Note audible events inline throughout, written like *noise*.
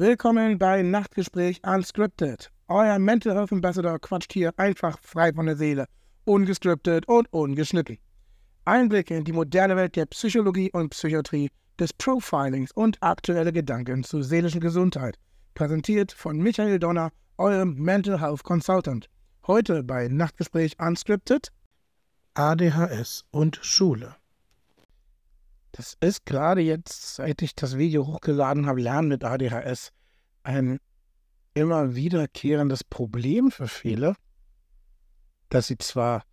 Willkommen bei Nachtgespräch Unscripted. Euer Mental Health Ambassador quatscht hier einfach frei von der Seele, ungescriptet und ungeschnitten. Einblicke in die moderne Welt der Psychologie und Psychiatrie, des Profilings und aktuelle Gedanken zur seelischen Gesundheit. Präsentiert von Michael Donner, eurem Mental Health Consultant. Heute bei Nachtgespräch Unscripted ADHS und Schule. Das ist gerade jetzt, seit ich das Video hochgeladen habe, Lernen mit ADHS, ein immer wiederkehrendes Problem für viele, dass sie zwar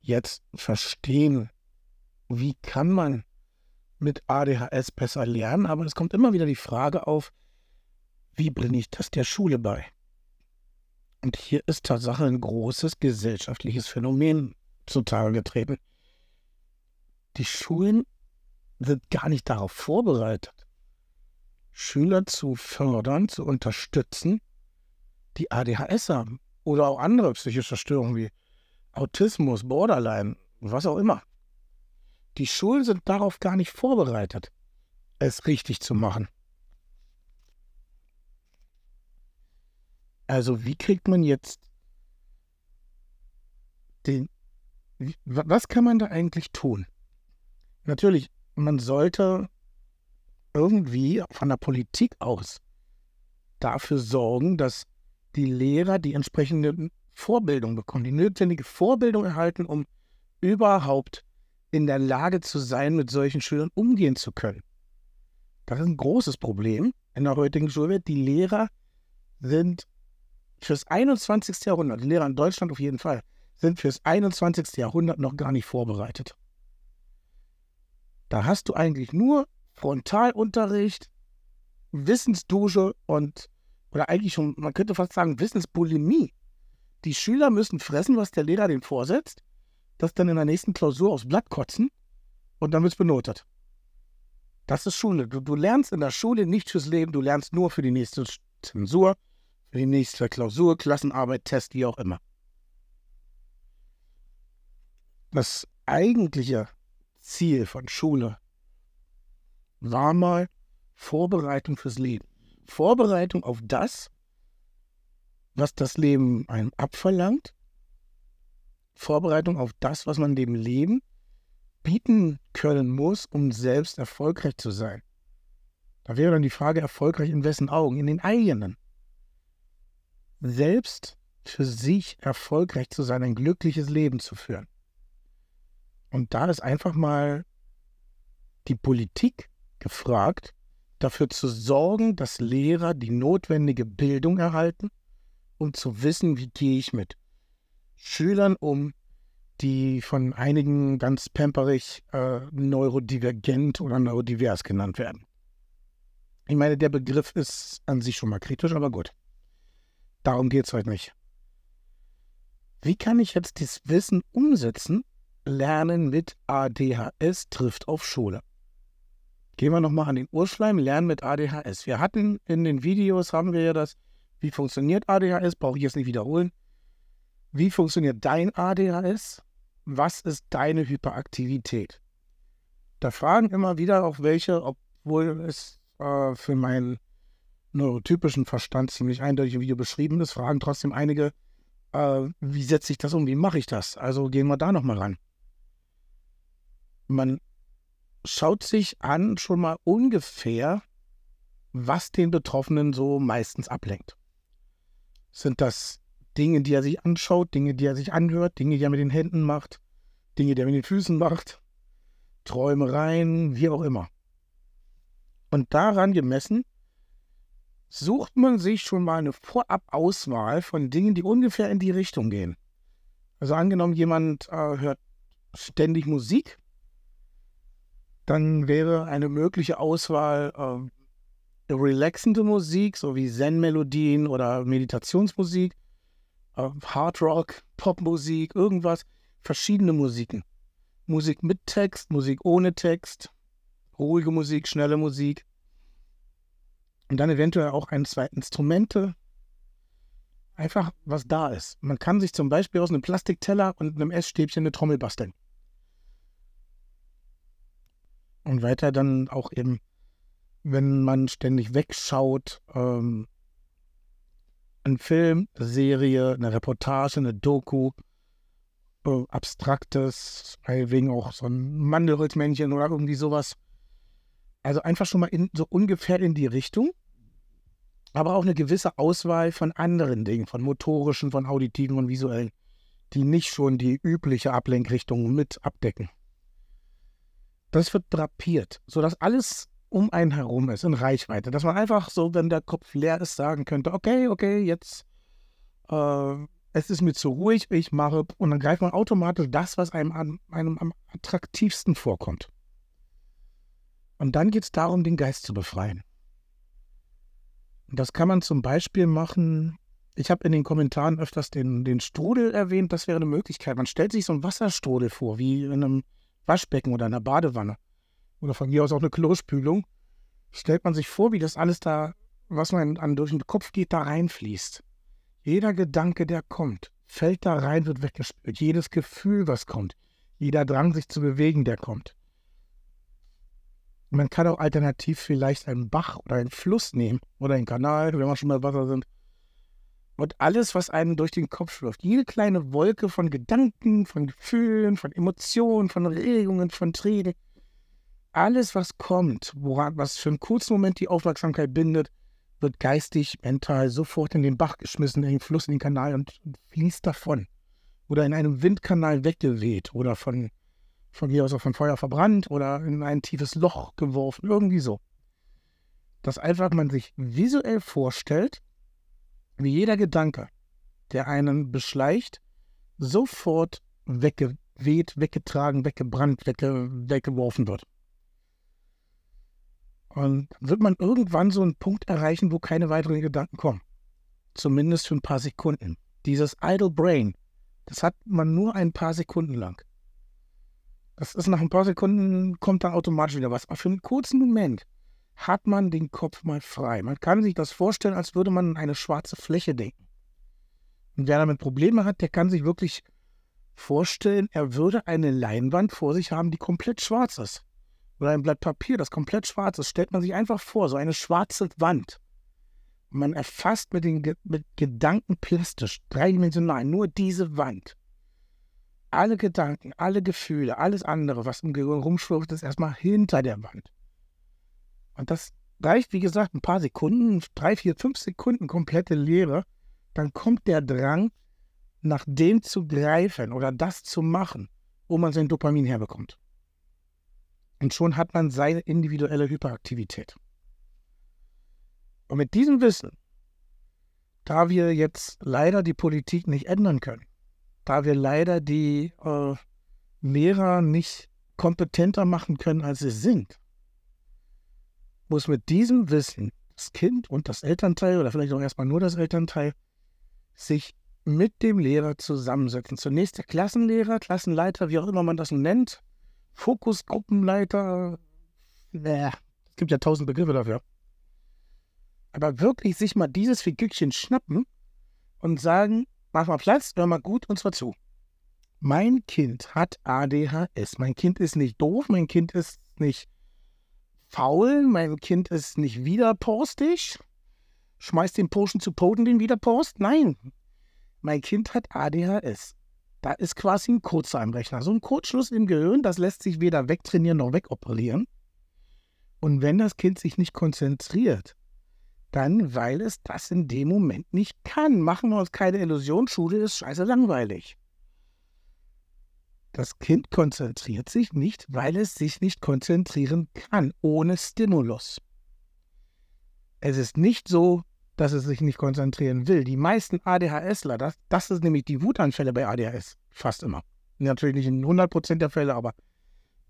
jetzt verstehen, wie kann man mit ADHS besser lernen, aber es kommt immer wieder die Frage auf, wie bringe ich das der Schule bei? Und hier ist Tatsache ein großes gesellschaftliches Phänomen zutage getreten. Die Schulen sind gar nicht darauf vorbereitet, Schüler zu fördern, zu unterstützen, die ADHS haben oder auch andere psychische Störungen wie Autismus, Borderline, was auch immer. Die Schulen sind darauf gar nicht vorbereitet, es richtig zu machen. Also wie kriegt man jetzt den... Was kann man da eigentlich tun? Natürlich man sollte irgendwie von der Politik aus dafür sorgen, dass die Lehrer die entsprechende Vorbildung bekommen, die notwendige Vorbildung erhalten, um überhaupt in der Lage zu sein, mit solchen Schülern umgehen zu können. Das ist ein großes Problem in der heutigen Schulwelt. Die Lehrer sind fürs 21. Jahrhundert, die Lehrer in Deutschland auf jeden Fall, sind fürs 21. Jahrhundert noch gar nicht vorbereitet. Da hast du eigentlich nur Frontalunterricht, Wissensdusche und, oder eigentlich schon, man könnte fast sagen, Wissensbulimie. Die Schüler müssen fressen, was der Lehrer denen vorsetzt, das dann in der nächsten Klausur aufs Blatt kotzen und dann wird es benotet. Das ist Schule. Du, du lernst in der Schule nicht fürs Leben, du lernst nur für die nächste Zensur, für die nächste Klausur, Klassenarbeit, Test, wie auch immer. Das eigentliche Ziel von Schule war mal Vorbereitung fürs Leben. Vorbereitung auf das, was das Leben einem abverlangt. Vorbereitung auf das, was man dem Leben bieten können muss, um selbst erfolgreich zu sein. Da wäre dann die Frage, erfolgreich in wessen Augen? In den eigenen. Selbst für sich erfolgreich zu sein, ein glückliches Leben zu führen. Und da ist einfach mal die Politik gefragt, dafür zu sorgen, dass Lehrer die notwendige Bildung erhalten, um zu wissen, wie gehe ich mit Schülern um, die von einigen ganz pamperig äh, neurodivergent oder neurodivers genannt werden. Ich meine, der Begriff ist an sich schon mal kritisch, aber gut. Darum geht es heute nicht. Wie kann ich jetzt dieses Wissen umsetzen, Lernen mit ADHS trifft auf Schule. Gehen wir nochmal an den Urschleim, Lernen mit ADHS. Wir hatten in den Videos, haben wir ja das, wie funktioniert ADHS, brauche ich jetzt nicht wiederholen. Wie funktioniert dein ADHS? Was ist deine Hyperaktivität? Da fragen immer wieder auch welche, obwohl es äh, für meinen neurotypischen Verstand ziemlich eindeutig im Video beschrieben ist, fragen trotzdem einige, äh, wie setze ich das um, wie mache ich das? Also gehen wir da nochmal ran man schaut sich an schon mal ungefähr, was den Betroffenen so meistens ablenkt. Sind das Dinge, die er sich anschaut, Dinge, die er sich anhört, Dinge, die er mit den Händen macht, Dinge, die er mit den Füßen macht, Träumereien, wie auch immer. Und daran gemessen sucht man sich schon mal eine Vorabauswahl von Dingen, die ungefähr in die Richtung gehen. Also angenommen, jemand äh, hört ständig Musik, dann wäre eine mögliche Auswahl äh, relaxende Musik, so wie Zen-Melodien oder Meditationsmusik, äh, Hard Rock, Popmusik, irgendwas, verschiedene Musiken. Musik mit Text, Musik ohne Text, ruhige Musik, schnelle Musik. Und dann eventuell auch ein, zwei Instrumente. Einfach, was da ist. Man kann sich zum Beispiel aus einem Plastikteller und einem Essstäbchen eine Trommel basteln. Und weiter dann auch eben wenn man ständig wegschaut, ähm, ein Film, eine Serie, eine Reportage, eine Doku, äh, abstraktes, wegen auch so ein Mandelholzmännchen oder irgendwie sowas. Also einfach schon mal in, so ungefähr in die Richtung. Aber auch eine gewisse Auswahl von anderen Dingen, von motorischen, von auditiven und visuellen, die nicht schon die übliche Ablenkrichtung mit abdecken. Das wird drapiert, sodass alles um einen herum ist, in Reichweite. Dass man einfach so, wenn der Kopf leer ist, sagen könnte, okay, okay, jetzt äh, es ist mir zu ruhig, ich mache, und dann greift man automatisch das, was einem, an, einem am attraktivsten vorkommt. Und dann geht es darum, den Geist zu befreien. Das kann man zum Beispiel machen. Ich habe in den Kommentaren öfters den, den Strudel erwähnt, das wäre eine Möglichkeit. Man stellt sich so einen Wasserstrudel vor, wie in einem Waschbecken oder einer Badewanne oder von mir aus auch eine Klospülung, stellt man sich vor, wie das alles da, was man an durch den Kopf geht, da reinfließt. Jeder Gedanke, der kommt, fällt da rein, wird weggespült. Jedes Gefühl, was kommt, jeder Drang, sich zu bewegen, der kommt. Man kann auch alternativ vielleicht einen Bach oder einen Fluss nehmen oder einen Kanal, wenn wir schon mal Wasser sind. Und alles, was einem durch den Kopf wirft, jede kleine Wolke von Gedanken, von Gefühlen, von Emotionen, von Regungen, von Tränen, alles, was kommt, woran, was für einen kurzen Moment die Aufmerksamkeit bindet, wird geistig, mental sofort in den Bach geschmissen, in den Fluss, in den Kanal und, und fließt davon. Oder in einem Windkanal weggeweht oder von, von mir aus auch von Feuer verbrannt oder in ein tiefes Loch geworfen, irgendwie so. Dass einfach man sich visuell vorstellt, wie jeder Gedanke, der einen beschleicht, sofort weggeweht, weggetragen, weggebrannt, wegge weggeworfen wird. Und wird man irgendwann so einen Punkt erreichen, wo keine weiteren Gedanken kommen. Zumindest für ein paar Sekunden. Dieses Idle Brain, das hat man nur ein paar Sekunden lang. Das ist nach ein paar Sekunden, kommt dann automatisch wieder was. Aber für einen kurzen Moment hat man den Kopf mal frei. Man kann sich das vorstellen, als würde man an eine schwarze Fläche denken. Und wer damit Probleme hat, der kann sich wirklich vorstellen, er würde eine Leinwand vor sich haben, die komplett schwarz ist oder ein Blatt Papier, das komplett schwarz ist, stellt man sich einfach vor, so eine schwarze Wand. Man erfasst mit den mit Gedanken plastisch, dreidimensional, nur diese Wand. Alle Gedanken, alle Gefühle, alles andere, was im Gehirn rumschwirrt, ist erstmal hinter der Wand. Und das reicht, wie gesagt, ein paar Sekunden, drei, vier, fünf Sekunden komplette Leere. Dann kommt der Drang, nach dem zu greifen oder das zu machen, wo man sein Dopamin herbekommt. Und schon hat man seine individuelle Hyperaktivität. Und mit diesem Wissen, da wir jetzt leider die Politik nicht ändern können, da wir leider die äh, Lehrer nicht kompetenter machen können, als sie sind, muss mit diesem Wissen das Kind und das Elternteil oder vielleicht auch erstmal nur das Elternteil sich mit dem Lehrer zusammensetzen. Zunächst der Klassenlehrer, Klassenleiter, wie auch immer man das nennt, Fokusgruppenleiter. Äh, es gibt ja tausend Begriffe dafür. Aber wirklich sich mal dieses Figürchen schnappen und sagen, mach mal Platz, hör mal gut und zwar zu. Mein Kind hat ADHS. Mein Kind ist nicht doof, mein Kind ist nicht faul, mein Kind ist nicht widerporstig. Schmeißt den Posten zu Poten den Widerpost. Nein, mein Kind hat ADHS. Da ist quasi ein Kurzeinrechner. So ein Kurzschluss im Gehirn, das lässt sich weder wegtrainieren noch wegoperieren. Und wenn das Kind sich nicht konzentriert, dann weil es das in dem Moment nicht kann. Machen wir uns keine Illusion, Schule ist scheiße langweilig. Das Kind konzentriert sich nicht, weil es sich nicht konzentrieren kann, ohne Stimulus. Es ist nicht so, dass es sich nicht konzentrieren will. Die meisten ADHSler, das, das ist nämlich die Wutanfälle bei ADHS, fast immer. Natürlich nicht in 100% der Fälle, aber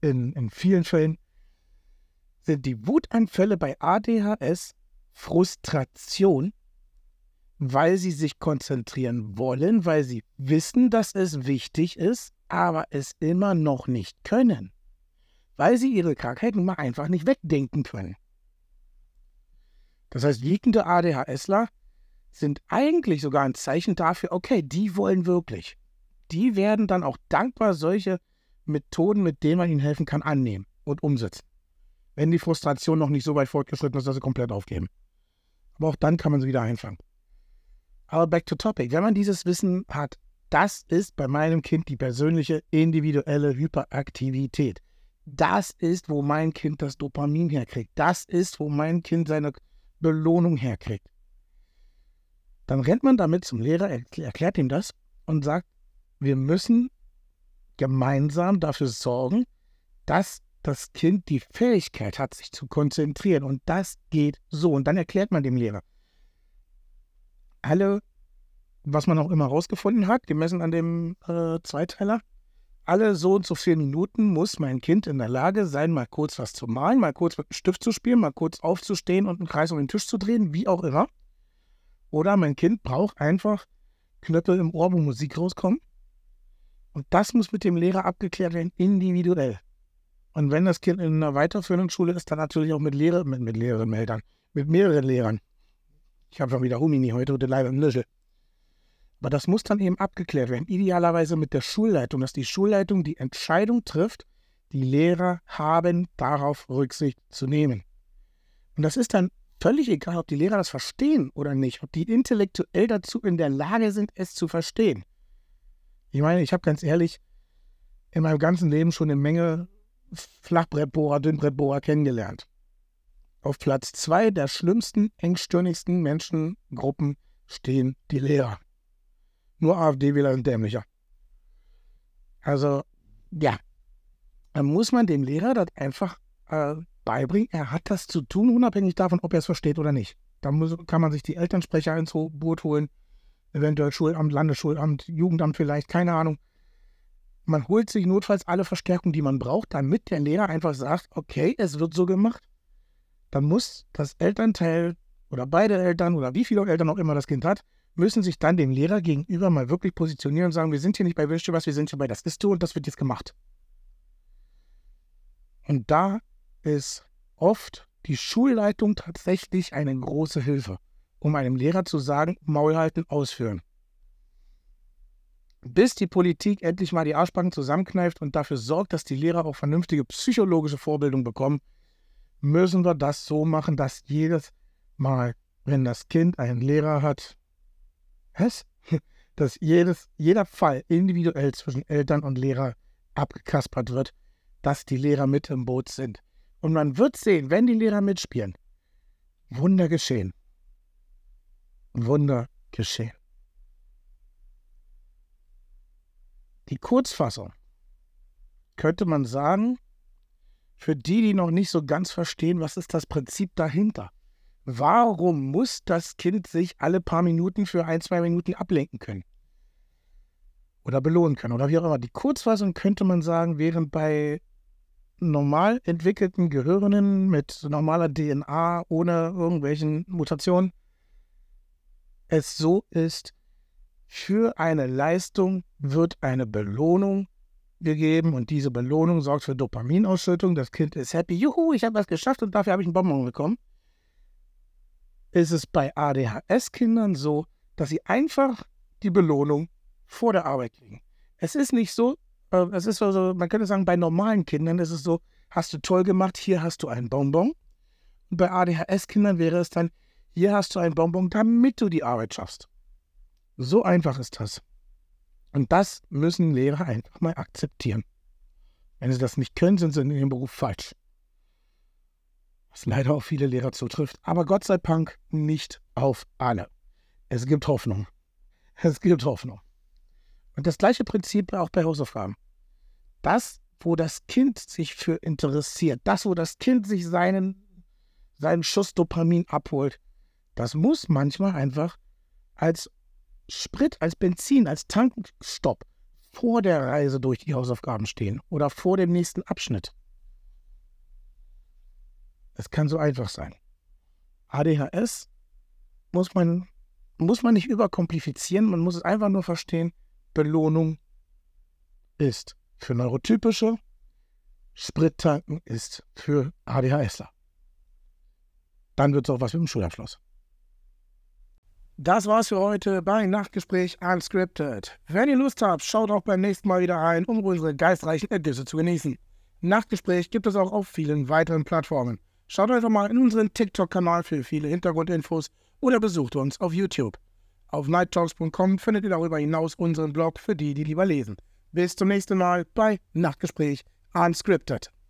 in, in vielen Fällen sind die Wutanfälle bei ADHS Frustration, weil sie sich konzentrieren wollen, weil sie wissen, dass es wichtig ist, aber es immer noch nicht können, weil sie ihre Krankheit nun mal einfach nicht wegdenken können. Das heißt, liegende ADHSler sind eigentlich sogar ein Zeichen dafür, okay, die wollen wirklich. Die werden dann auch dankbar solche Methoden, mit denen man ihnen helfen kann, annehmen und umsetzen. wenn die Frustration noch nicht so weit fortgeschritten ist, dass sie komplett aufgeben. Aber auch dann kann man sie wieder einfangen. Aber back to topic. Wenn man dieses Wissen hat, das ist bei meinem Kind die persönliche individuelle Hyperaktivität. Das ist, wo mein Kind das Dopamin herkriegt. Das ist, wo mein Kind seine Belohnung herkriegt. Dann rennt man damit zum Lehrer, erklärt ihm das und sagt, wir müssen gemeinsam dafür sorgen, dass das Kind die Fähigkeit hat, sich zu konzentrieren. Und das geht so. Und dann erklärt man dem Lehrer, alle, was man auch immer rausgefunden hat, gemessen an dem äh, Zweiteiler, alle so und so vier Minuten muss mein Kind in der Lage sein, mal kurz was zu malen, mal kurz mit einem Stift zu spielen, mal kurz aufzustehen und einen Kreis um den Tisch zu drehen, wie auch immer. Oder mein Kind braucht einfach Knöpfe im Ohr, wo Musik rauskommt. Und das muss mit dem Lehrer abgeklärt werden, individuell. Und wenn das Kind in einer weiterführenden Schule ist, dann natürlich auch mit, Lehrer, mit, mit Lehrerinnen, mit mehreren Lehrern. Ich habe schon wieder Humini heute und leider Löschel. Aber das muss dann eben abgeklärt werden, idealerweise mit der Schulleitung, dass die Schulleitung die Entscheidung trifft, die Lehrer haben darauf Rücksicht zu nehmen. Und das ist dann völlig egal, ob die Lehrer das verstehen oder nicht, ob die intellektuell dazu in der Lage sind, es zu verstehen. Ich meine, ich habe ganz ehrlich in meinem ganzen Leben schon eine Menge Flachbrettbohrer, Dünnbrettbohrer kennengelernt. Auf Platz zwei der schlimmsten, engstirnigsten Menschengruppen stehen die Lehrer. Nur AfD-Wähler sind dämlicher. Also, ja, dann muss man dem Lehrer das einfach äh, beibringen. Er hat das zu tun, unabhängig davon, ob er es versteht oder nicht. Da muss, kann man sich die Elternsprecher ins Boot holen, eventuell Schulamt, Landesschulamt, Jugendamt vielleicht, keine Ahnung. Man holt sich notfalls alle Verstärkung, die man braucht, damit der Lehrer einfach sagt, okay, es wird so gemacht. Dann muss das Elternteil oder beide Eltern oder wie viele Eltern auch immer das Kind hat, müssen sich dann dem Lehrer gegenüber mal wirklich positionieren und sagen, wir sind hier nicht bei Willst was, wir sind hier bei das ist du und das wird jetzt gemacht. Und da ist oft die Schulleitung tatsächlich eine große Hilfe, um einem Lehrer zu sagen, Maul halten, ausführen. Bis die Politik endlich mal die Arschbacken zusammenkneift und dafür sorgt, dass die Lehrer auch vernünftige psychologische Vorbildung bekommen, müssen wir das so machen, dass jedes Mal, wenn das Kind einen Lehrer hat, was? *laughs* Dass jedes, jeder Fall individuell zwischen Eltern und Lehrer abgekaspert wird, dass die Lehrer mit im Boot sind. Und man wird sehen, wenn die Lehrer mitspielen, Wunder geschehen. Wunder geschehen. Die Kurzfassung könnte man sagen, für die, die noch nicht so ganz verstehen, was ist das Prinzip dahinter? Warum muss das Kind sich alle paar Minuten für ein, zwei Minuten ablenken können? Oder belohnen können oder wie auch immer. Die Kurzfassung könnte man sagen, während bei normal entwickelten Gehirnen mit normaler DNA ohne irgendwelchen Mutationen es so ist, für eine Leistung wird eine Belohnung gegeben und diese Belohnung sorgt für Dopaminausschüttung. Das Kind ist happy, juhu, ich habe was geschafft und dafür habe ich einen Bonbon bekommen ist es bei ADHS-Kindern so, dass sie einfach die Belohnung vor der Arbeit kriegen. Es ist nicht so, äh, es ist also, man könnte sagen, bei normalen Kindern ist es so, hast du toll gemacht, hier hast du einen Bonbon. Und bei ADHS-Kindern wäre es dann, hier hast du einen Bonbon, damit du die Arbeit schaffst. So einfach ist das. Und das müssen Lehrer einfach mal akzeptieren. Wenn sie das nicht können, sind sie in ihrem Beruf falsch was leider auf viele Lehrer zutrifft, aber Gott sei Dank nicht auf alle. Es gibt Hoffnung. Es gibt Hoffnung. Und das gleiche Prinzip auch bei Hausaufgaben. Das, wo das Kind sich für interessiert, das, wo das Kind sich seinen, seinen Schuss Dopamin abholt, das muss manchmal einfach als Sprit, als Benzin, als Tankstopp vor der Reise durch die Hausaufgaben stehen oder vor dem nächsten Abschnitt. Es kann so einfach sein. ADHS muss man, muss man nicht überkomplizieren, man muss es einfach nur verstehen. Belohnung ist für Neurotypische, Sprittanken ist für ADHSler. Dann wird es auch was mit dem Schulabschluss. Das war's für heute bei Nachtgespräch Unscripted. Wenn ihr Lust habt, schaut auch beim nächsten Mal wieder ein, um unsere geistreichen Ergüsse zu genießen. Nachtgespräch gibt es auch auf vielen weiteren Plattformen. Schaut einfach mal in unseren TikTok-Kanal für viele Hintergrundinfos oder besucht uns auf YouTube. Auf nighttalks.com findet ihr darüber hinaus unseren Blog für die, die lieber lesen. Bis zum nächsten Mal bei Nachtgespräch Unscripted.